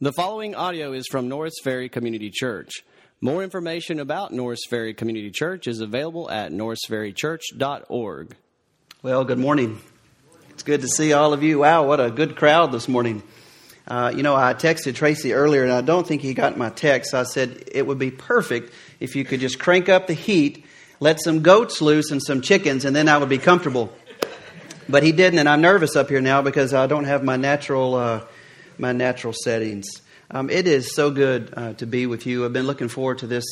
The following audio is from Norris Ferry Community Church. More information about Norris Ferry Community Church is available at norrisferrychurch.org. Well, good morning. It's good to see all of you. Wow, what a good crowd this morning. Uh, you know, I texted Tracy earlier, and I don't think he got my text. I said it would be perfect if you could just crank up the heat, let some goats loose and some chickens, and then I would be comfortable. But he didn't, and I'm nervous up here now because I don't have my natural. Uh, my natural settings. Um, it is so good uh, to be with you. I've been looking forward to this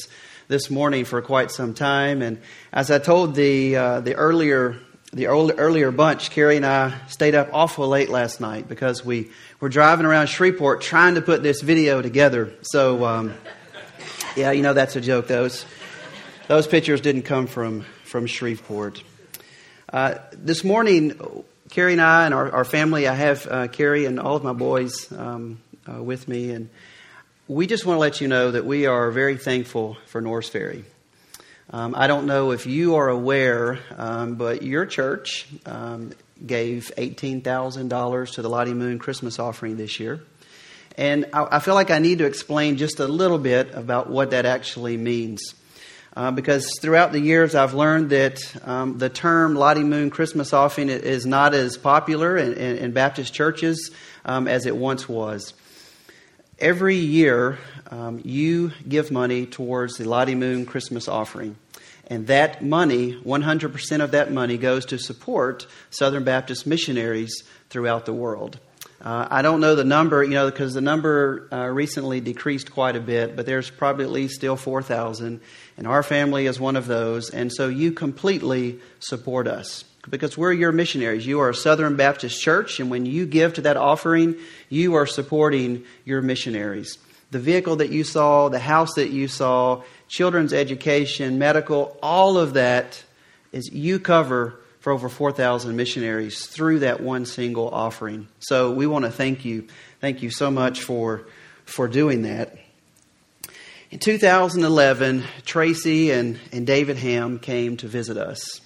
this morning for quite some time, and as I told the uh, the earlier the earlier bunch, Carrie and I stayed up awful late last night because we were driving around Shreveport trying to put this video together. So, um, yeah, you know that's a joke. Those those pictures didn't come from from Shreveport. Uh, this morning, Carrie and I and our, our family, I have uh, Carrie and all of my boys um, uh, with me, and we just want to let you know that we are very thankful for Norris Ferry. Um, I don't know if you are aware, um, but your church um, gave $18,000 to the Lottie Moon Christmas offering this year. And I, I feel like I need to explain just a little bit about what that actually means. Uh, because throughout the years I've learned that um, the term Lottie Moon Christmas offering is not as popular in, in, in Baptist churches um, as it once was. Every year, um, you give money towards the Lottie Moon Christmas offering. And that money, 100% of that money, goes to support Southern Baptist missionaries throughout the world. Uh, I don't know the number, you know, because the number uh, recently decreased quite a bit, but there's probably at least still 4,000, and our family is one of those. And so you completely support us because we're your missionaries. You are a Southern Baptist church, and when you give to that offering, you are supporting your missionaries. The vehicle that you saw, the house that you saw, children's education, medical, all of that is you cover for over 4,000 missionaries through that one single offering. So we want to thank you. Thank you so much for, for doing that. In 2011, Tracy and, and David Ham came to visit us.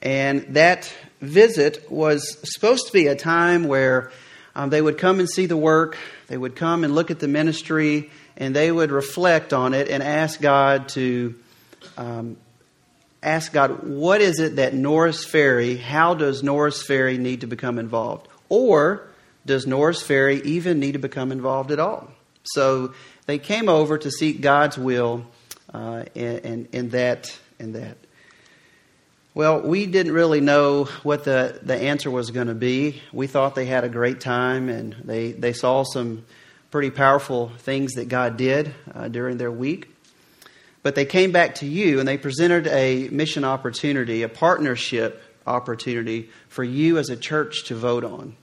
And that visit was supposed to be a time where um, they would come and see the work, they would come and look at the ministry, and they would reflect on it and ask God to um, ask God, what is it that Norris Ferry, how does Norris Ferry need to become involved? Or does Norris Ferry even need to become involved at all? So they came over to seek God's will uh, in, in, in, that. In that. Well, we didn't really know what the, the answer was going to be. We thought they had a great time and they, they saw some pretty powerful things that God did uh, during their week. But they came back to you and they presented a mission opportunity, a partnership opportunity for you as a church to vote on.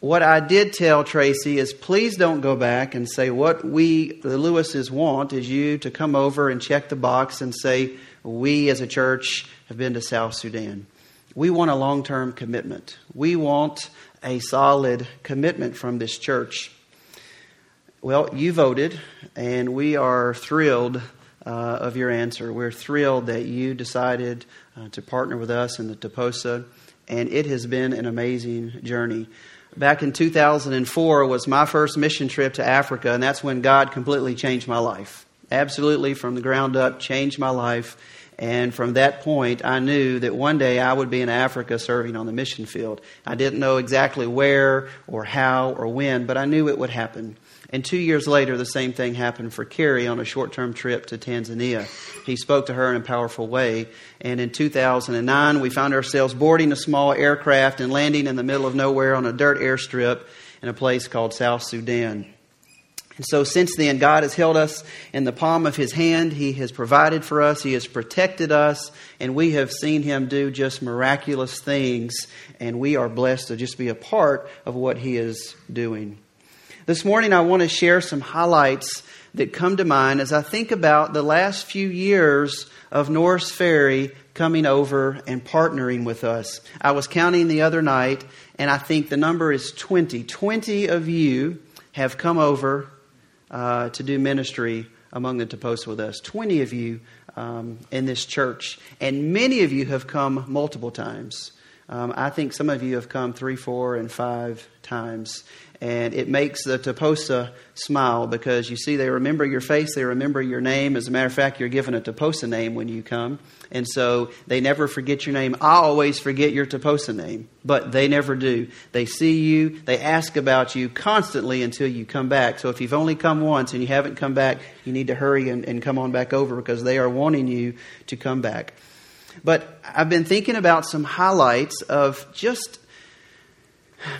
What I did tell Tracy is please don't go back and say what we, the Lewises, want is you to come over and check the box and say, we as a church have been to South Sudan. We want a long term commitment. We want a solid commitment from this church. Well, you voted, and we are thrilled uh, of your answer. We're thrilled that you decided uh, to partner with us in the Toposa, and it has been an amazing journey. Back in 2004 was my first mission trip to Africa, and that's when God completely changed my life. Absolutely, from the ground up, changed my life. And from that point, I knew that one day I would be in Africa serving on the mission field. I didn't know exactly where or how or when, but I knew it would happen. And two years later, the same thing happened for Carrie on a short term trip to Tanzania. He spoke to her in a powerful way. And in 2009, we found ourselves boarding a small aircraft and landing in the middle of nowhere on a dirt airstrip in a place called South Sudan. And so, since then, God has held us in the palm of His hand. He has provided for us, He has protected us, and we have seen Him do just miraculous things. And we are blessed to just be a part of what He is doing. This morning, I want to share some highlights that come to mind as I think about the last few years of Norris Ferry coming over and partnering with us. I was counting the other night, and I think the number is 20. 20 of you have come over uh, to do ministry among the Toposa with us. 20 of you um, in this church, and many of you have come multiple times. Um, I think some of you have come three, four, and five times. And it makes the Toposa smile because you see, they remember your face, they remember your name. As a matter of fact, you're given a Toposa name when you come. And so they never forget your name. I always forget your Toposa name, but they never do. They see you, they ask about you constantly until you come back. So if you've only come once and you haven't come back, you need to hurry and, and come on back over because they are wanting you to come back. But I've been thinking about some highlights of just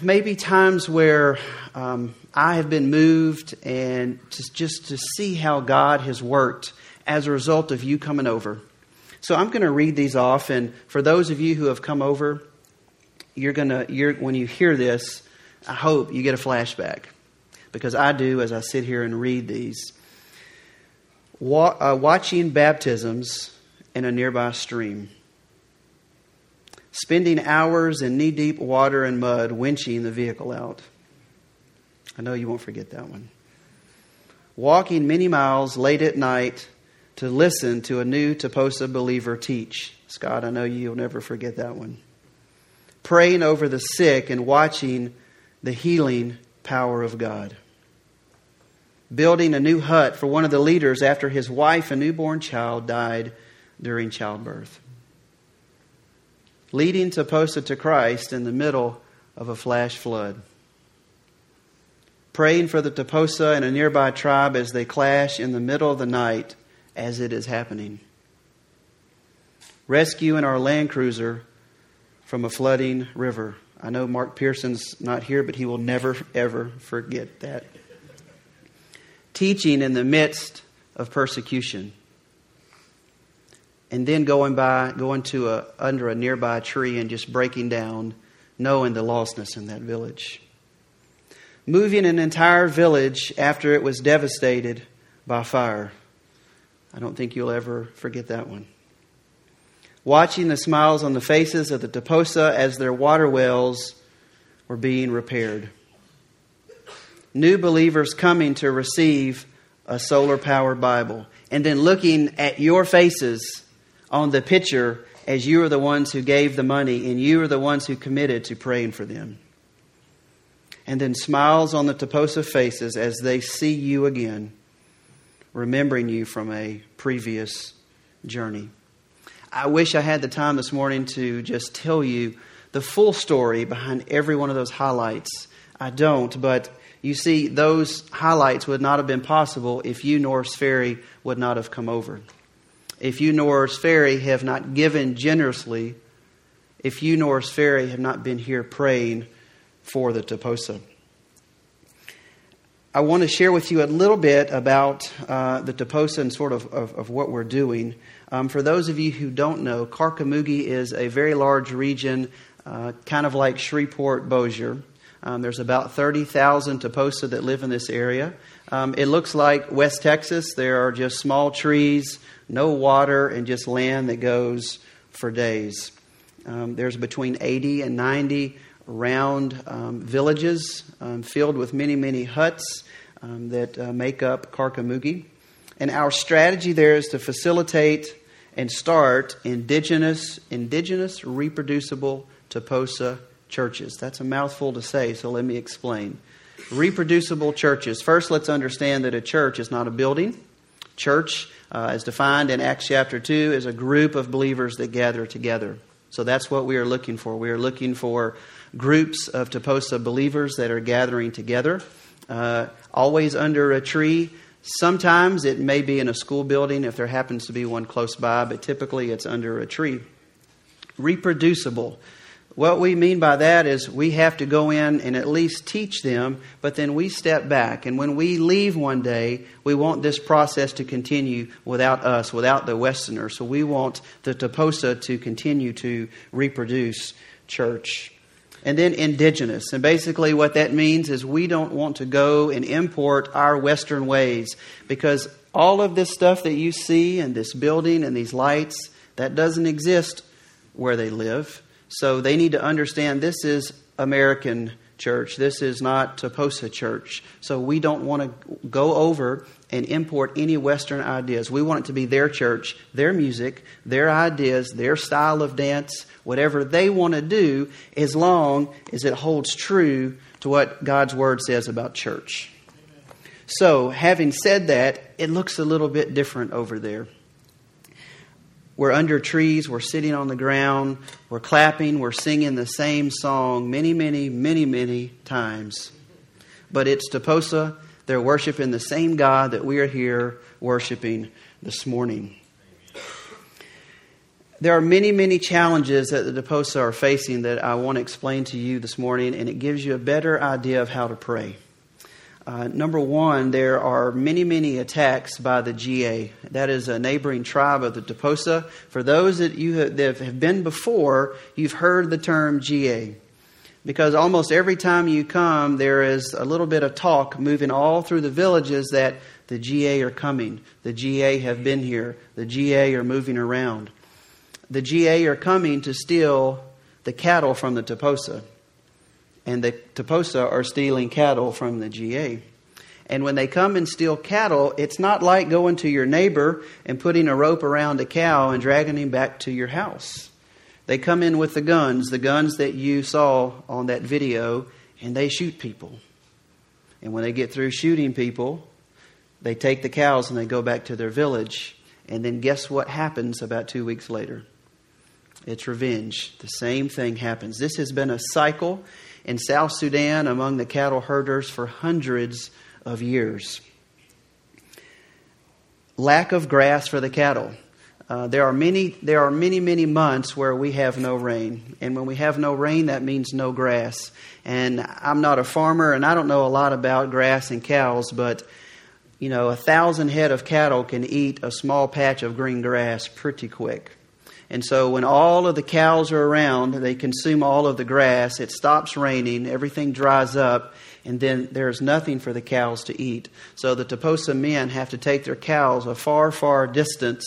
maybe times where um, I have been moved and just, just to see how God has worked as a result of you coming over. So I'm going to read these off, and for those of you who have come over, you're going to, you're, when you hear this, I hope you get a flashback because I do as I sit here and read these. Wa- uh, watching baptisms in a nearby stream spending hours in knee deep water and mud winching the vehicle out. I know you won't forget that one. Walking many miles late at night to listen to a new Toposa believer teach. Scott, I know you'll never forget that one. Praying over the sick and watching the healing power of God. Building a new hut for one of the leaders after his wife and newborn child died during childbirth leading Toposa to Christ in the middle of a flash flood. Praying for the Toposa and a nearby tribe as they clash in the middle of the night as it is happening. Rescuing our Land Cruiser from a flooding river. I know Mark Pearson's not here, but he will never, ever forget that. Teaching in the midst of persecution and then going by, going to a, under a nearby tree and just breaking down, knowing the lostness in that village. Moving an entire village after it was devastated by fire. I don't think you'll ever forget that one. Watching the smiles on the faces of the Toposa as their water wells were being repaired. New believers coming to receive a solar powered Bible. And then looking at your faces on the picture as you are the ones who gave the money and you are the ones who committed to praying for them. And then smiles on the Toposa faces as they see you again, remembering you from a previous journey. I wish I had the time this morning to just tell you the full story behind every one of those highlights. I don't, but you see, those highlights would not have been possible if you, Norris Ferry, would not have come over if you, Norris Ferry, have not given generously, if you, Norris Ferry, have not been here praying for the Toposa. I want to share with you a little bit about uh, the Toposa and sort of, of, of what we're doing. Um, for those of you who don't know, Karkamugi is a very large region, uh, kind of like Shreveport Bossier. Um, there's about 30,000 Toposa that live in this area. Um, it looks like West Texas. There are just small trees, no water, and just land that goes for days. Um, there's between 80 and 90 round um, villages um, filled with many, many huts um, that uh, make up Karkamugi. And our strategy there is to facilitate and start indigenous, indigenous reproducible Toposa churches. That's a mouthful to say, so let me explain. Reproducible churches. First, let's understand that a church is not a building. Church uh, as defined in Acts chapter 2, is a group of believers that gather together. So that's what we are looking for. We are looking for groups of Toposa believers that are gathering together, uh, always under a tree. Sometimes it may be in a school building if there happens to be one close by, but typically it's under a tree. Reproducible. What we mean by that is we have to go in and at least teach them, but then we step back. And when we leave one day, we want this process to continue without us, without the Westerner. So we want the Toposa to continue to reproduce church. And then indigenous. And basically, what that means is we don't want to go and import our Western ways because all of this stuff that you see and this building and these lights, that doesn't exist where they live. So they need to understand this is American church. This is not Toposa church. So we don't want to go over and import any Western ideas. We want it to be their church, their music, their ideas, their style of dance, whatever they want to do, as long as it holds true to what God's Word says about church. So, having said that, it looks a little bit different over there. We're under trees, we're sitting on the ground, we're clapping, we're singing the same song many, many, many, many times. But it's Toposa, they're worshiping the same God that we are here worshiping this morning. There are many, many challenges that the Toposa are facing that I want to explain to you this morning, and it gives you a better idea of how to pray. Uh, number one, there are many, many attacks by the GA. That is a neighboring tribe of the Toposa. For those that you have, that have been before, you've heard the term GA. Because almost every time you come, there is a little bit of talk moving all through the villages that the GA are coming. The GA have been here. The GA are moving around. The GA are coming to steal the cattle from the Toposa and the Toposa are stealing cattle from the GA. And when they come and steal cattle, it's not like going to your neighbor and putting a rope around a cow and dragging him back to your house. They come in with the guns, the guns that you saw on that video, and they shoot people. And when they get through shooting people, they take the cows and they go back to their village. And then guess what happens about two weeks later? It's revenge. The same thing happens. This has been a cycle in South Sudan among the cattle herders for hundreds of years. Lack of grass for the cattle. Uh, there are many there are many many months where we have no rain and when we have no rain that means no grass and i'm not a farmer and i don't know a lot about grass and cows but you know a thousand head of cattle can eat a small patch of green grass pretty quick and so when all of the cows are around, they consume all of the grass. It stops raining, everything dries up, and then there's nothing for the cows to eat. So the Toposa men have to take their cows a far, far distance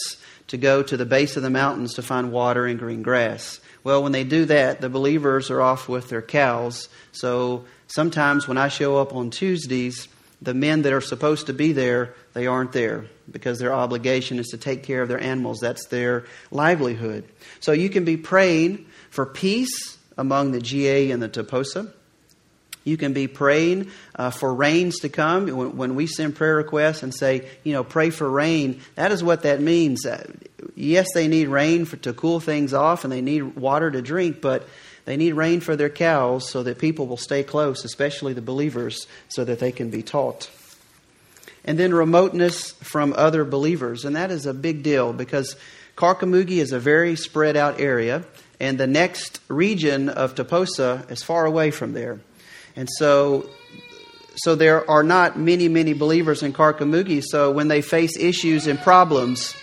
to go to the base of the mountains to find water and green grass. Well, when they do that, the believers are off with their cows. So sometimes when I show up on Tuesdays, the men that are supposed to be there, they aren't there because their obligation is to take care of their animals. That's their livelihood. So you can be praying for peace among the GA and the Toposa. You can be praying uh, for rains to come. When, when, we send prayer requests and say, you know, pray for rain, that is what that means. Uh, yes, they need rain for, to cool things off and they need water to drink, but they need rain for their cows so that people will stay close, especially the believers, so that they can be taught. And then remoteness from other believers. And that is a big deal because Karkamugi is a very spread out area, and the next region of Toposa is far away from there. And so so there are not many, many believers in Karkamugi. So when they face issues and problems,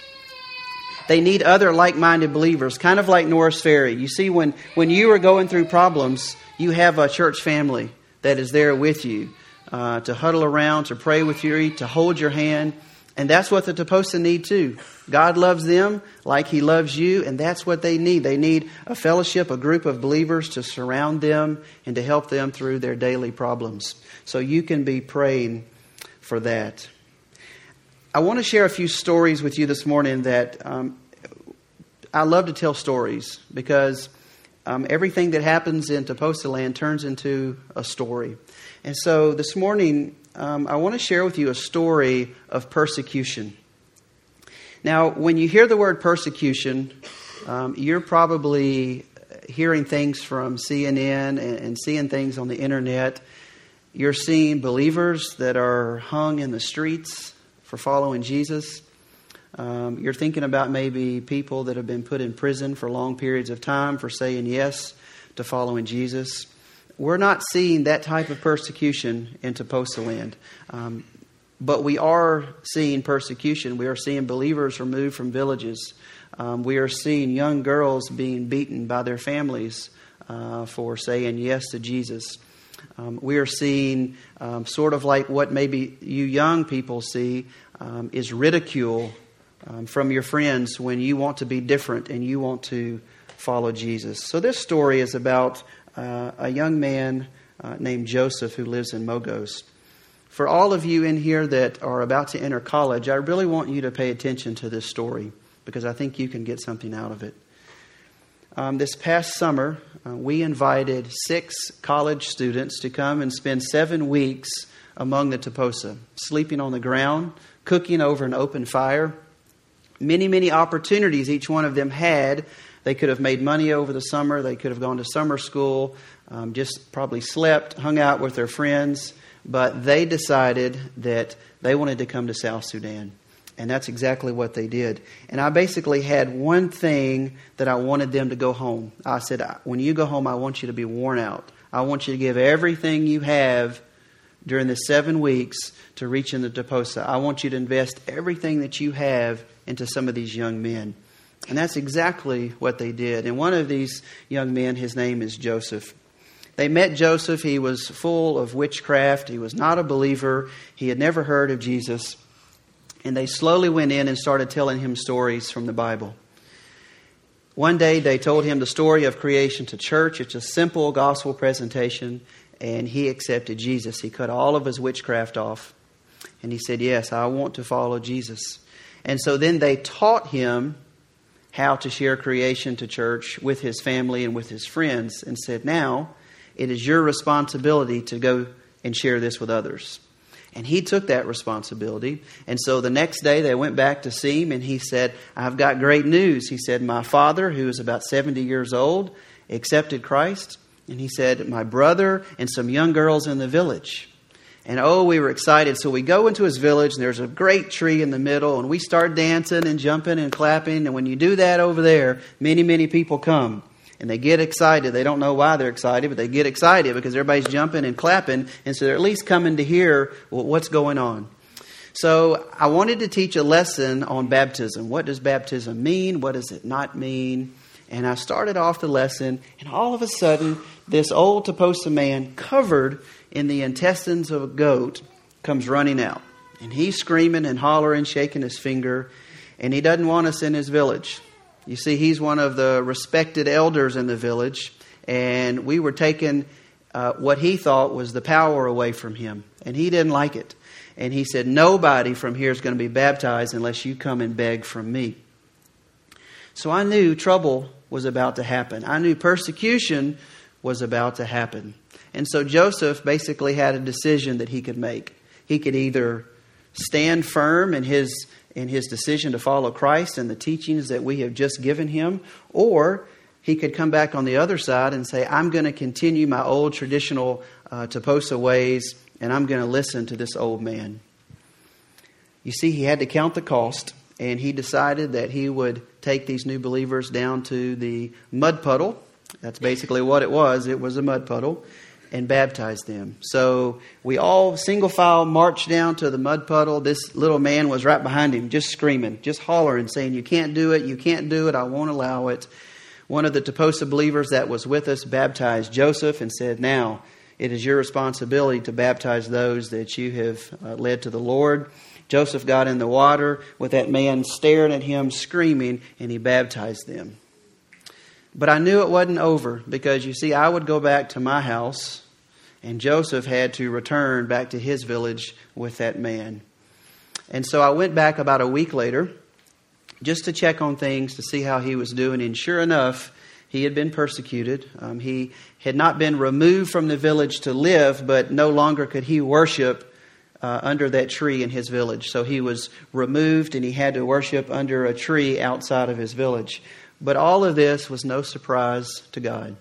they need other like minded believers, kind of like Norris Ferry. You see, when, when you are going through problems, you have a church family that is there with you uh, to huddle around, to pray with you, to hold your hand. And that's what the Toposa need too. God loves them like He loves you, and that's what they need. They need a fellowship, a group of believers to surround them and to help them through their daily problems. So you can be praying for that. I want to share a few stories with you this morning that um, I love to tell stories because um, everything that happens in Toposa land turns into a story. And so this morning, um, I want to share with you a story of persecution. Now, when you hear the word persecution, um, you're probably hearing things from CNN and, and seeing things on the internet. You're seeing believers that are hung in the streets for following Jesus. Um, you're thinking about maybe people that have been put in prison for long periods of time for saying yes to following Jesus. We're not seeing that type of persecution in Toposa land. Um, but we are seeing persecution. We are seeing believers removed from villages. Um, we are seeing young girls being beaten by their families uh, for saying yes to Jesus. Um, we are seeing um, sort of like what maybe you young people see um, is ridicule um, from your friends when you want to be different and you want to follow Jesus. So, this story is about uh, a young man uh, named Joseph who lives in Mogos. For all of you in here that are about to enter college, I really want you to pay attention to this story because I think you can get something out of it. Um, this past summer, uh, we invited six college students to come and spend seven weeks among the Toposa, sleeping on the ground, cooking over an open fire. Many, many opportunities each one of them had. They could have made money over the summer, they could have gone to summer school, um, just probably slept, hung out with their friends, but they decided that they wanted to come to South Sudan. And that's exactly what they did. And I basically had one thing that I wanted them to go home. I said, when you go home, I want you to be worn out. I want you to give everything you have during the seven weeks to reach in the Toposa. I want you to invest everything that you have into some of these young men. And that's exactly what they did. And one of these young men, his name is Joseph. They met Joseph. He was full of witchcraft. He was not a believer. He had never heard of Jesus. And they slowly went in and started telling him stories from the Bible. One day they told him the story of creation to church. It's a simple gospel presentation, and he accepted Jesus. He cut all of his witchcraft off, and he said, Yes, I want to follow Jesus. And so then they taught him how to share creation to church with his family and with his friends, and said, Now it is your responsibility to go and share this with others. And he took that responsibility. And so the next day they went back to see him and he said, I've got great news. He said, My father, who is about 70 years old, accepted Christ. And he said, My brother and some young girls in the village. And oh, we were excited. So we go into his village and there's a great tree in the middle and we start dancing and jumping and clapping. And when you do that over there, many, many people come and they get excited. They don't know why they're excited, but they get excited because everybody's jumping and clapping, and so they're at least coming to hear what's going on. So I wanted to teach a lesson on baptism. What does baptism mean? What does it not mean? And I started off the lesson, and all of a sudden, this old Toposa man, covered in the intestines of a goat, comes running out. And he's screaming and hollering, shaking his finger, and he doesn't want us in his village. You see, he's one of the respected elders in the village, and we were taking uh, what he thought was the power away from him, and he didn't like it. And he said, Nobody from here is going to be baptized unless you come and beg from me. So I knew trouble was about to happen. I knew persecution was about to happen. And so Joseph basically had a decision that he could make. He could either stand firm in his in his decision to follow Christ and the teachings that we have just given him, or he could come back on the other side and say, I'm going to continue my old traditional uh, Toposa ways and I'm going to listen to this old man. You see, he had to count the cost, and he decided that he would take these new believers down to the mud puddle. That's basically what it was. It was a mud puddle and baptized them. So we all single file marched down to the mud puddle. This little man was right behind him, just screaming, just hollering, saying, You can't do it, you can't do it, I won't allow it. One of the Toposa believers that was with us baptized Joseph and said, Now it is your responsibility to baptize those that you have uh, led to the Lord. Joseph got in the water with that man staring at him, screaming, and he baptized them. But I knew it wasn't over because you see, I would go back to my house, and Joseph had to return back to his village with that man. And so I went back about a week later just to check on things to see how he was doing. And sure enough, he had been persecuted. Um, he had not been removed from the village to live, but no longer could he worship uh, under that tree in his village. So he was removed and he had to worship under a tree outside of his village. But all of this was no surprise to God.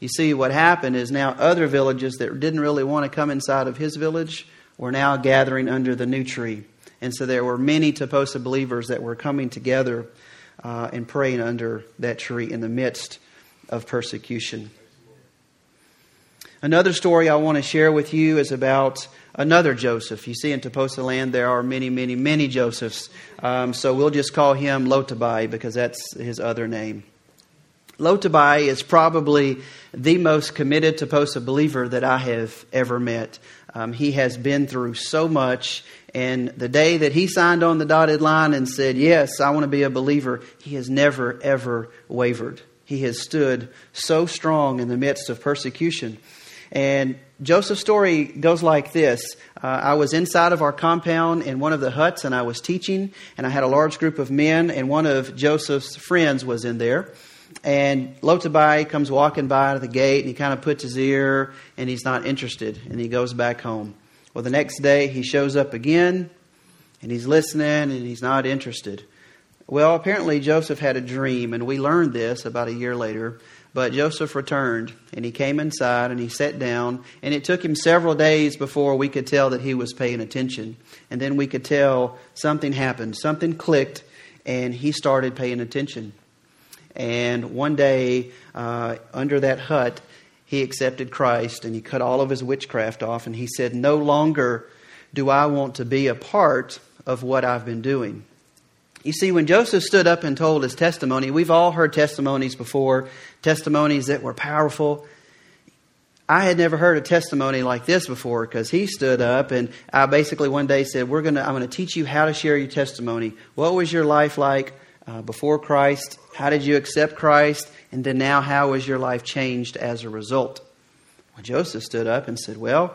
You see, what happened is now other villages that didn't really want to come inside of his village were now gathering under the new tree. And so there were many Toposa believers that were coming together uh, and praying under that tree in the midst of persecution. Another story I want to share with you is about another Joseph. You see, in Toposa land, there are many, many, many Josephs. Um, so we'll just call him Lotabai because that's his other name. Lotabai is probably the most committed Toposa believer that I have ever met. Um, he has been through so much, and the day that he signed on the dotted line and said, Yes, I want to be a believer, he has never, ever wavered. He has stood so strong in the midst of persecution. And Joseph's story goes like this. Uh, I was inside of our compound in one of the huts and I was teaching, and I had a large group of men, and one of Joseph's friends was in there. And Lotabai comes walking by to the gate, and he kind of puts his ear, and he's not interested, and he goes back home. Well, the next day he shows up again, and he's listening, and he's not interested. Well, apparently Joseph had a dream, and we learned this about a year later but Joseph returned, and he came inside and he sat down, and it took him several days before we could tell that he was paying attention. And then we could tell something happened, something clicked, and he started paying attention. And one day, uh, under that hut, he accepted Christ and he cut all of his witchcraft off, and he said, No longer do I want to be a part of what I've been doing. You see, when Joseph stood up and told his testimony, we've all heard testimonies before, testimonies that were powerful. I had never heard a testimony like this before because he stood up and I basically one day said, "We're gonna, I'm to teach you how to share your testimony. What was your life like uh, before Christ? How did you accept Christ? And then now, how was your life changed as a result?" Well, Joseph stood up and said, "Well."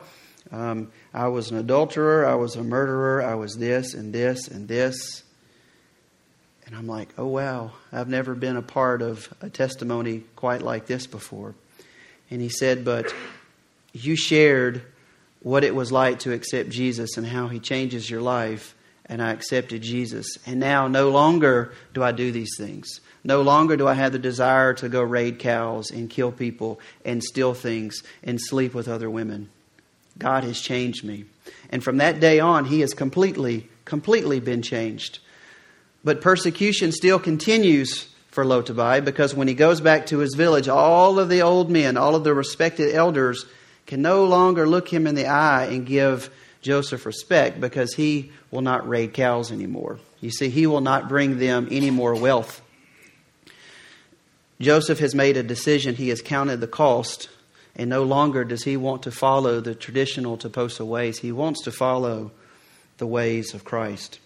Um, I was an adulterer, I was a murderer, I was this and this and this. And I'm like, oh, wow, I've never been a part of a testimony quite like this before. And he said, but you shared what it was like to accept Jesus and how he changes your life. And I accepted Jesus. And now no longer do I do these things. No longer do I have the desire to go raid cows and kill people and steal things and sleep with other women. God has changed me. And from that day on, he has completely, completely been changed. But persecution still continues for Lotabai because when he goes back to his village, all of the old men, all of the respected elders, can no longer look him in the eye and give Joseph respect because he will not raid cows anymore. You see, he will not bring them any more wealth. Joseph has made a decision. He has counted the cost, and no longer does he want to follow the traditional Toposa ways. He wants to follow the ways of Christ.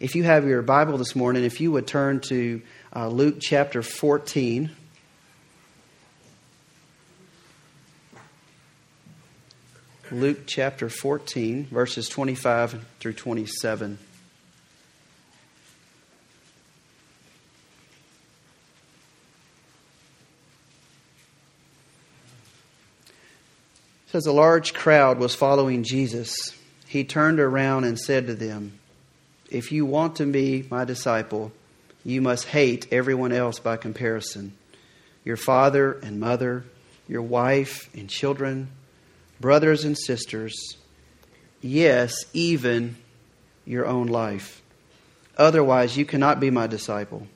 If you have your Bible this morning, if you would turn to uh, Luke chapter 14. Luke chapter 14, verses 25 through 27. It says a large crowd was following Jesus. He turned around and said to them, if you want to be my disciple, you must hate everyone else by comparison your father and mother, your wife and children, brothers and sisters, yes, even your own life. Otherwise, you cannot be my disciple.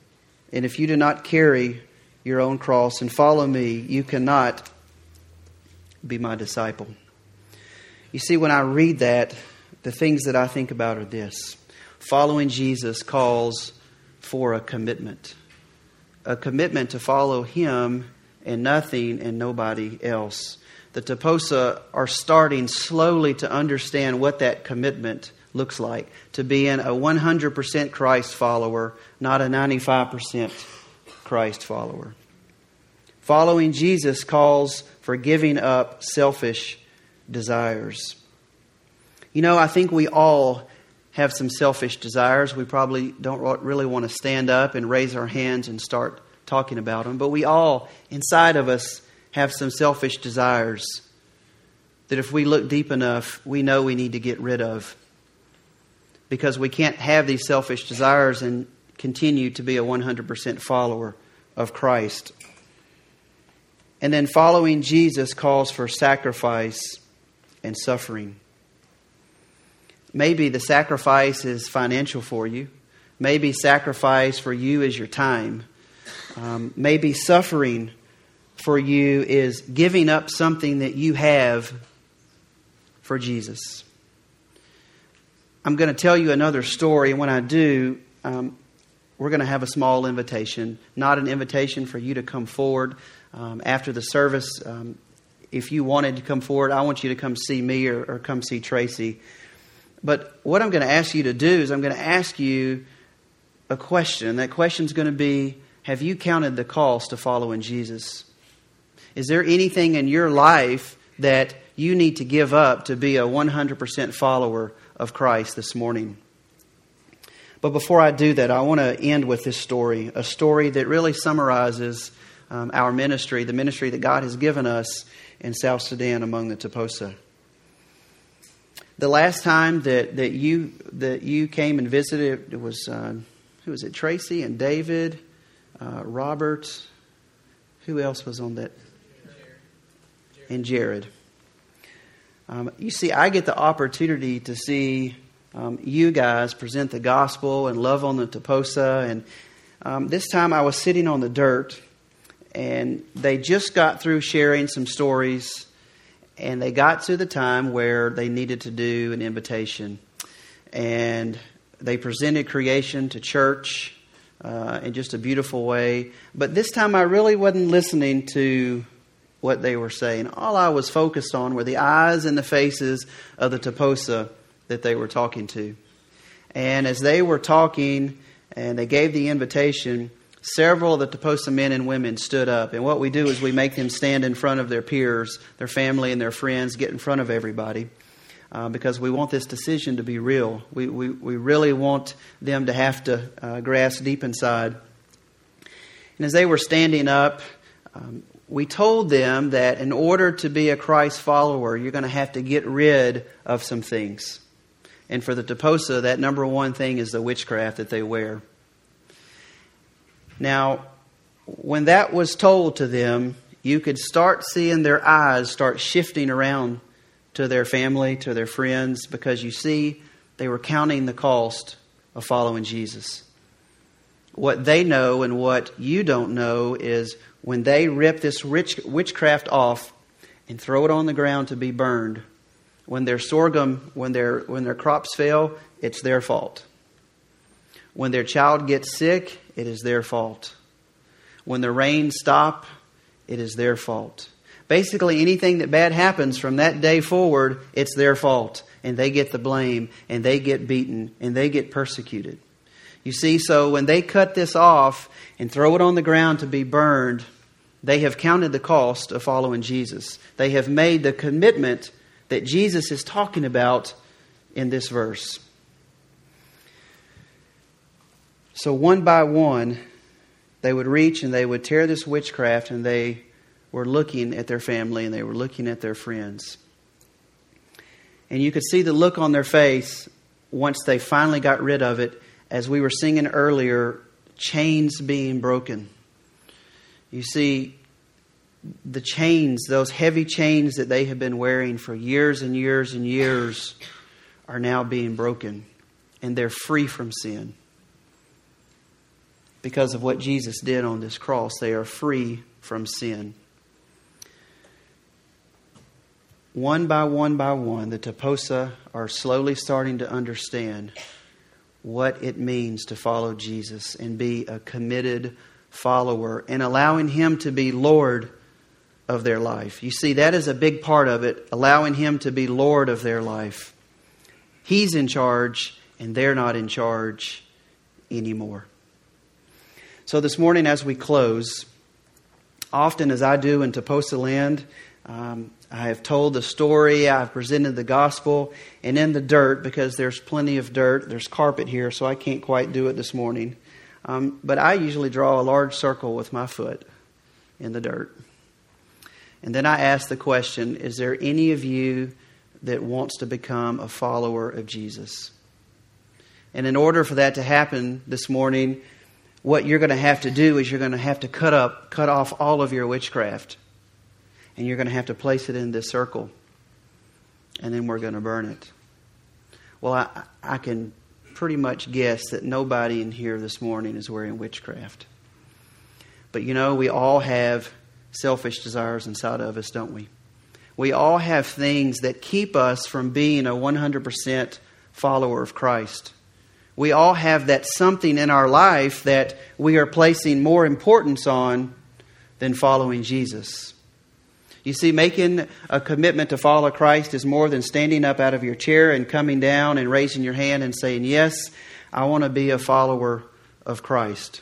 And if you do not carry your own cross and follow me, you cannot be my disciple. You see, when I read that, the things that I think about are this following Jesus calls for a commitment a commitment to follow Him and nothing and nobody else. The Toposa are starting slowly to understand what that commitment looks like to being a 100% Christ follower, not a 95% Christ follower. Following Jesus calls for giving up selfish desires. You know, I think we all have some selfish desires. We probably don't really want to stand up and raise our hands and start talking about them. But we all, inside of us, have some selfish desires that if we look deep enough, we know we need to get rid of. Because we can't have these selfish desires and continue to be a 100% follower of Christ. And then following Jesus calls for sacrifice and suffering. Maybe the sacrifice is financial for you. Maybe sacrifice for you is your time. Um, maybe suffering for you is giving up something that you have for Jesus. I'm going to tell you another story, and when I do, um, we're going to have a small invitation, not an invitation for you to come forward um, after the service. Um, if you wanted to come forward, I want you to come see me or, or come see Tracy. But what I'm going to ask you to do is I'm going to ask you a question. That question is going to be Have you counted the cost of following Jesus? Is there anything in your life that you need to give up to be a 100% follower of Christ this morning. But before I do that, I want to end with this story, a story that really summarizes um, our ministry, the ministry that God has given us in South Sudan among the Toposa. The last time that, that you that you came and visited, it was uh, who was it? Tracy and David, uh, Robert. Who else was on that? And Jared. Um, you see, I get the opportunity to see um, you guys present the gospel and love on the Toposa. And um, this time I was sitting on the dirt, and they just got through sharing some stories, and they got to the time where they needed to do an invitation. And they presented creation to church uh, in just a beautiful way. But this time I really wasn't listening to what they were saying. All I was focused on were the eyes and the faces of the Toposa that they were talking to. And as they were talking and they gave the invitation, several of the Toposa men and women stood up. And what we do is we make them stand in front of their peers, their family, and their friends, get in front of everybody. Uh, because we want this decision to be real. We, we, we really want them to have to uh, grasp deep inside. And as they were standing up, um, we told them that in order to be a Christ follower, you're going to have to get rid of some things. And for the Toposa, that number one thing is the witchcraft that they wear. Now, when that was told to them, you could start seeing their eyes start shifting around to their family, to their friends, because you see, they were counting the cost of following Jesus. What they know and what you don't know is when they rip this rich, witchcraft off and throw it on the ground to be burned, when their sorghum, when their, when their crops fail, it's their fault. When their child gets sick, it is their fault. When the rain stop, it is their fault. Basically, anything that bad happens from that day forward, it's their fault. And they get the blame, and they get beaten, and they get persecuted. You see, so when they cut this off and throw it on the ground to be burned, they have counted the cost of following Jesus. They have made the commitment that Jesus is talking about in this verse. So, one by one, they would reach and they would tear this witchcraft, and they were looking at their family and they were looking at their friends. And you could see the look on their face once they finally got rid of it, as we were singing earlier, chains being broken. You see, the chains, those heavy chains that they have been wearing for years and years and years, are now being broken. And they're free from sin. Because of what Jesus did on this cross, they are free from sin. One by one by one, the Toposa are slowly starting to understand what it means to follow Jesus and be a committed follower and allowing Him to be Lord of their life. You see, that is a big part of it, allowing Him to be Lord of their life. He's in charge, and they're not in charge anymore. So, this morning, as we close, often as I do in Toposa land, um, I have told the story, I've presented the gospel, and in the dirt, because there's plenty of dirt, there's carpet here, so I can't quite do it this morning. Um, but I usually draw a large circle with my foot in the dirt. And then I ask the question Is there any of you that wants to become a follower of Jesus? And in order for that to happen this morning, what you're going to have to do is you're going to have to cut up, cut off all of your witchcraft. And you're going to have to place it in this circle. And then we're going to burn it. Well, I, I can pretty much guess that nobody in here this morning is wearing witchcraft. But you know, we all have selfish desires inside of us, don't we? We all have things that keep us from being a 100% follower of Christ. We all have that something in our life that we are placing more importance on than following Jesus. You see, making a commitment to follow Christ is more than standing up out of your chair and coming down and raising your hand and saying, Yes, I want to be a follower of Christ.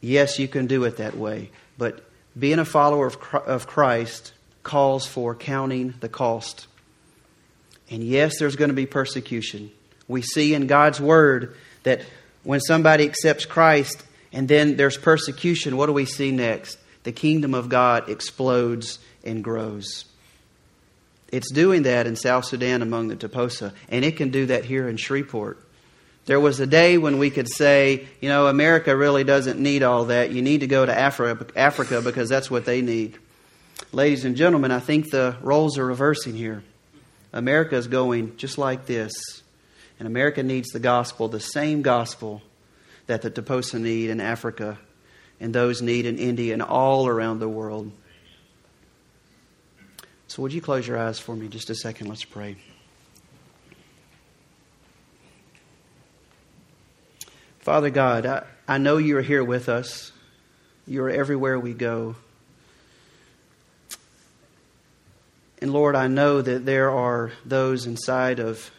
Yes, you can do it that way. But being a follower of Christ calls for counting the cost. And yes, there's going to be persecution. We see in God's Word that when somebody accepts Christ and then there's persecution, what do we see next? The kingdom of God explodes and grows. It's doing that in South Sudan among the Toposa, and it can do that here in Shreveport. There was a day when we could say, you know, America really doesn't need all that. You need to go to Africa because that's what they need. Ladies and gentlemen, I think the roles are reversing here. America is going just like this. And America needs the gospel, the same gospel that the Toposa need in Africa and those need in India and all around the world. So, would you close your eyes for me just a second? Let's pray. Father God, I, I know you are here with us. You are everywhere we go. And Lord, I know that there are those inside of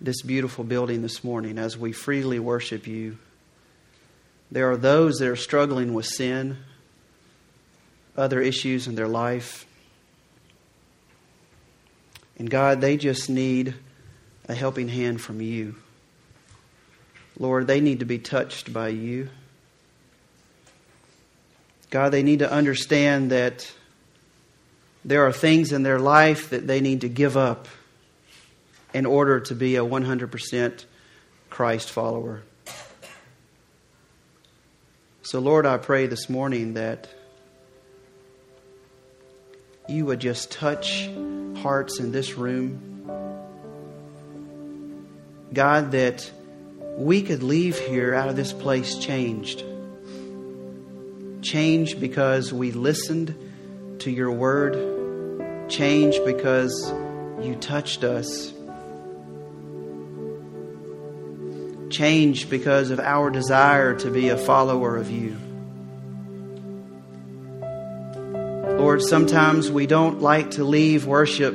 this beautiful building this morning as we freely worship you. There are those that are struggling with sin, other issues in their life. And God, they just need a helping hand from you. Lord, they need to be touched by you. God, they need to understand that there are things in their life that they need to give up in order to be a 100% Christ follower. So, Lord, I pray this morning that you would just touch hearts in this room. God, that we could leave here out of this place changed. Changed because we listened to your word changed because you touched us. Changed because of our desire to be a follower of you. Lord, sometimes we don't like to leave worship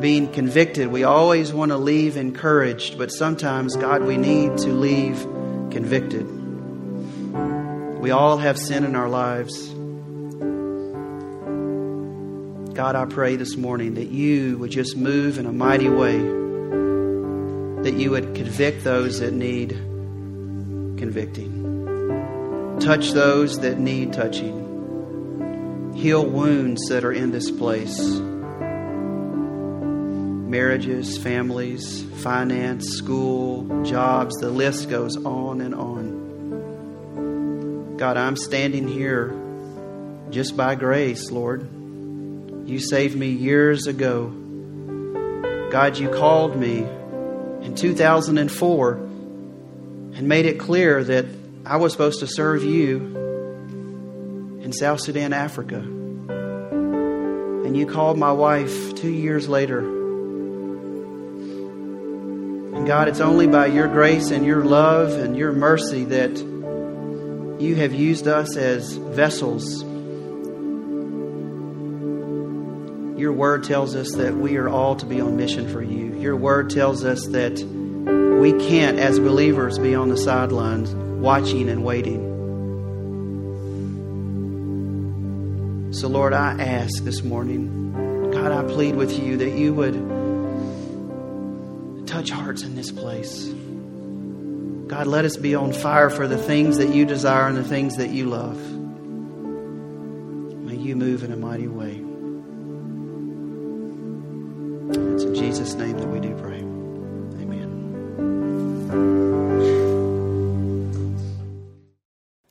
being convicted. We always want to leave encouraged, but sometimes, God, we need to leave convicted. We all have sin in our lives. God, I pray this morning that you would just move in a mighty way, that you would convict those that need convicting, touch those that need touching, heal wounds that are in this place marriages, families, finance, school, jobs, the list goes on and on. God, I'm standing here just by grace, Lord. You saved me years ago. God, you called me in 2004 and made it clear that I was supposed to serve you in South Sudan, Africa. And you called my wife two years later. And God, it's only by your grace and your love and your mercy that you have used us as vessels Your word tells us that we are all to be on mission for you. Your word tells us that we can't, as believers, be on the sidelines watching and waiting. So, Lord, I ask this morning, God, I plead with you that you would touch hearts in this place. God, let us be on fire for the things that you desire and the things that you love. May you move in a mighty way.